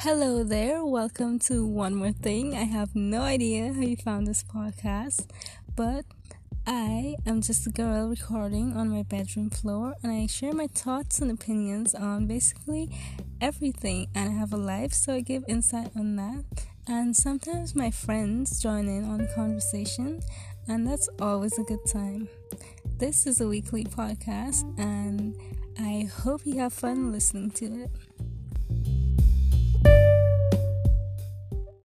Hello there, welcome to One More Thing. I have no idea how you found this podcast, but I am just a girl recording on my bedroom floor and I share my thoughts and opinions on basically everything. And I have a life, so I give insight on that. And sometimes my friends join in on the conversation, and that's always a good time. This is a weekly podcast, and I hope you have fun listening to it.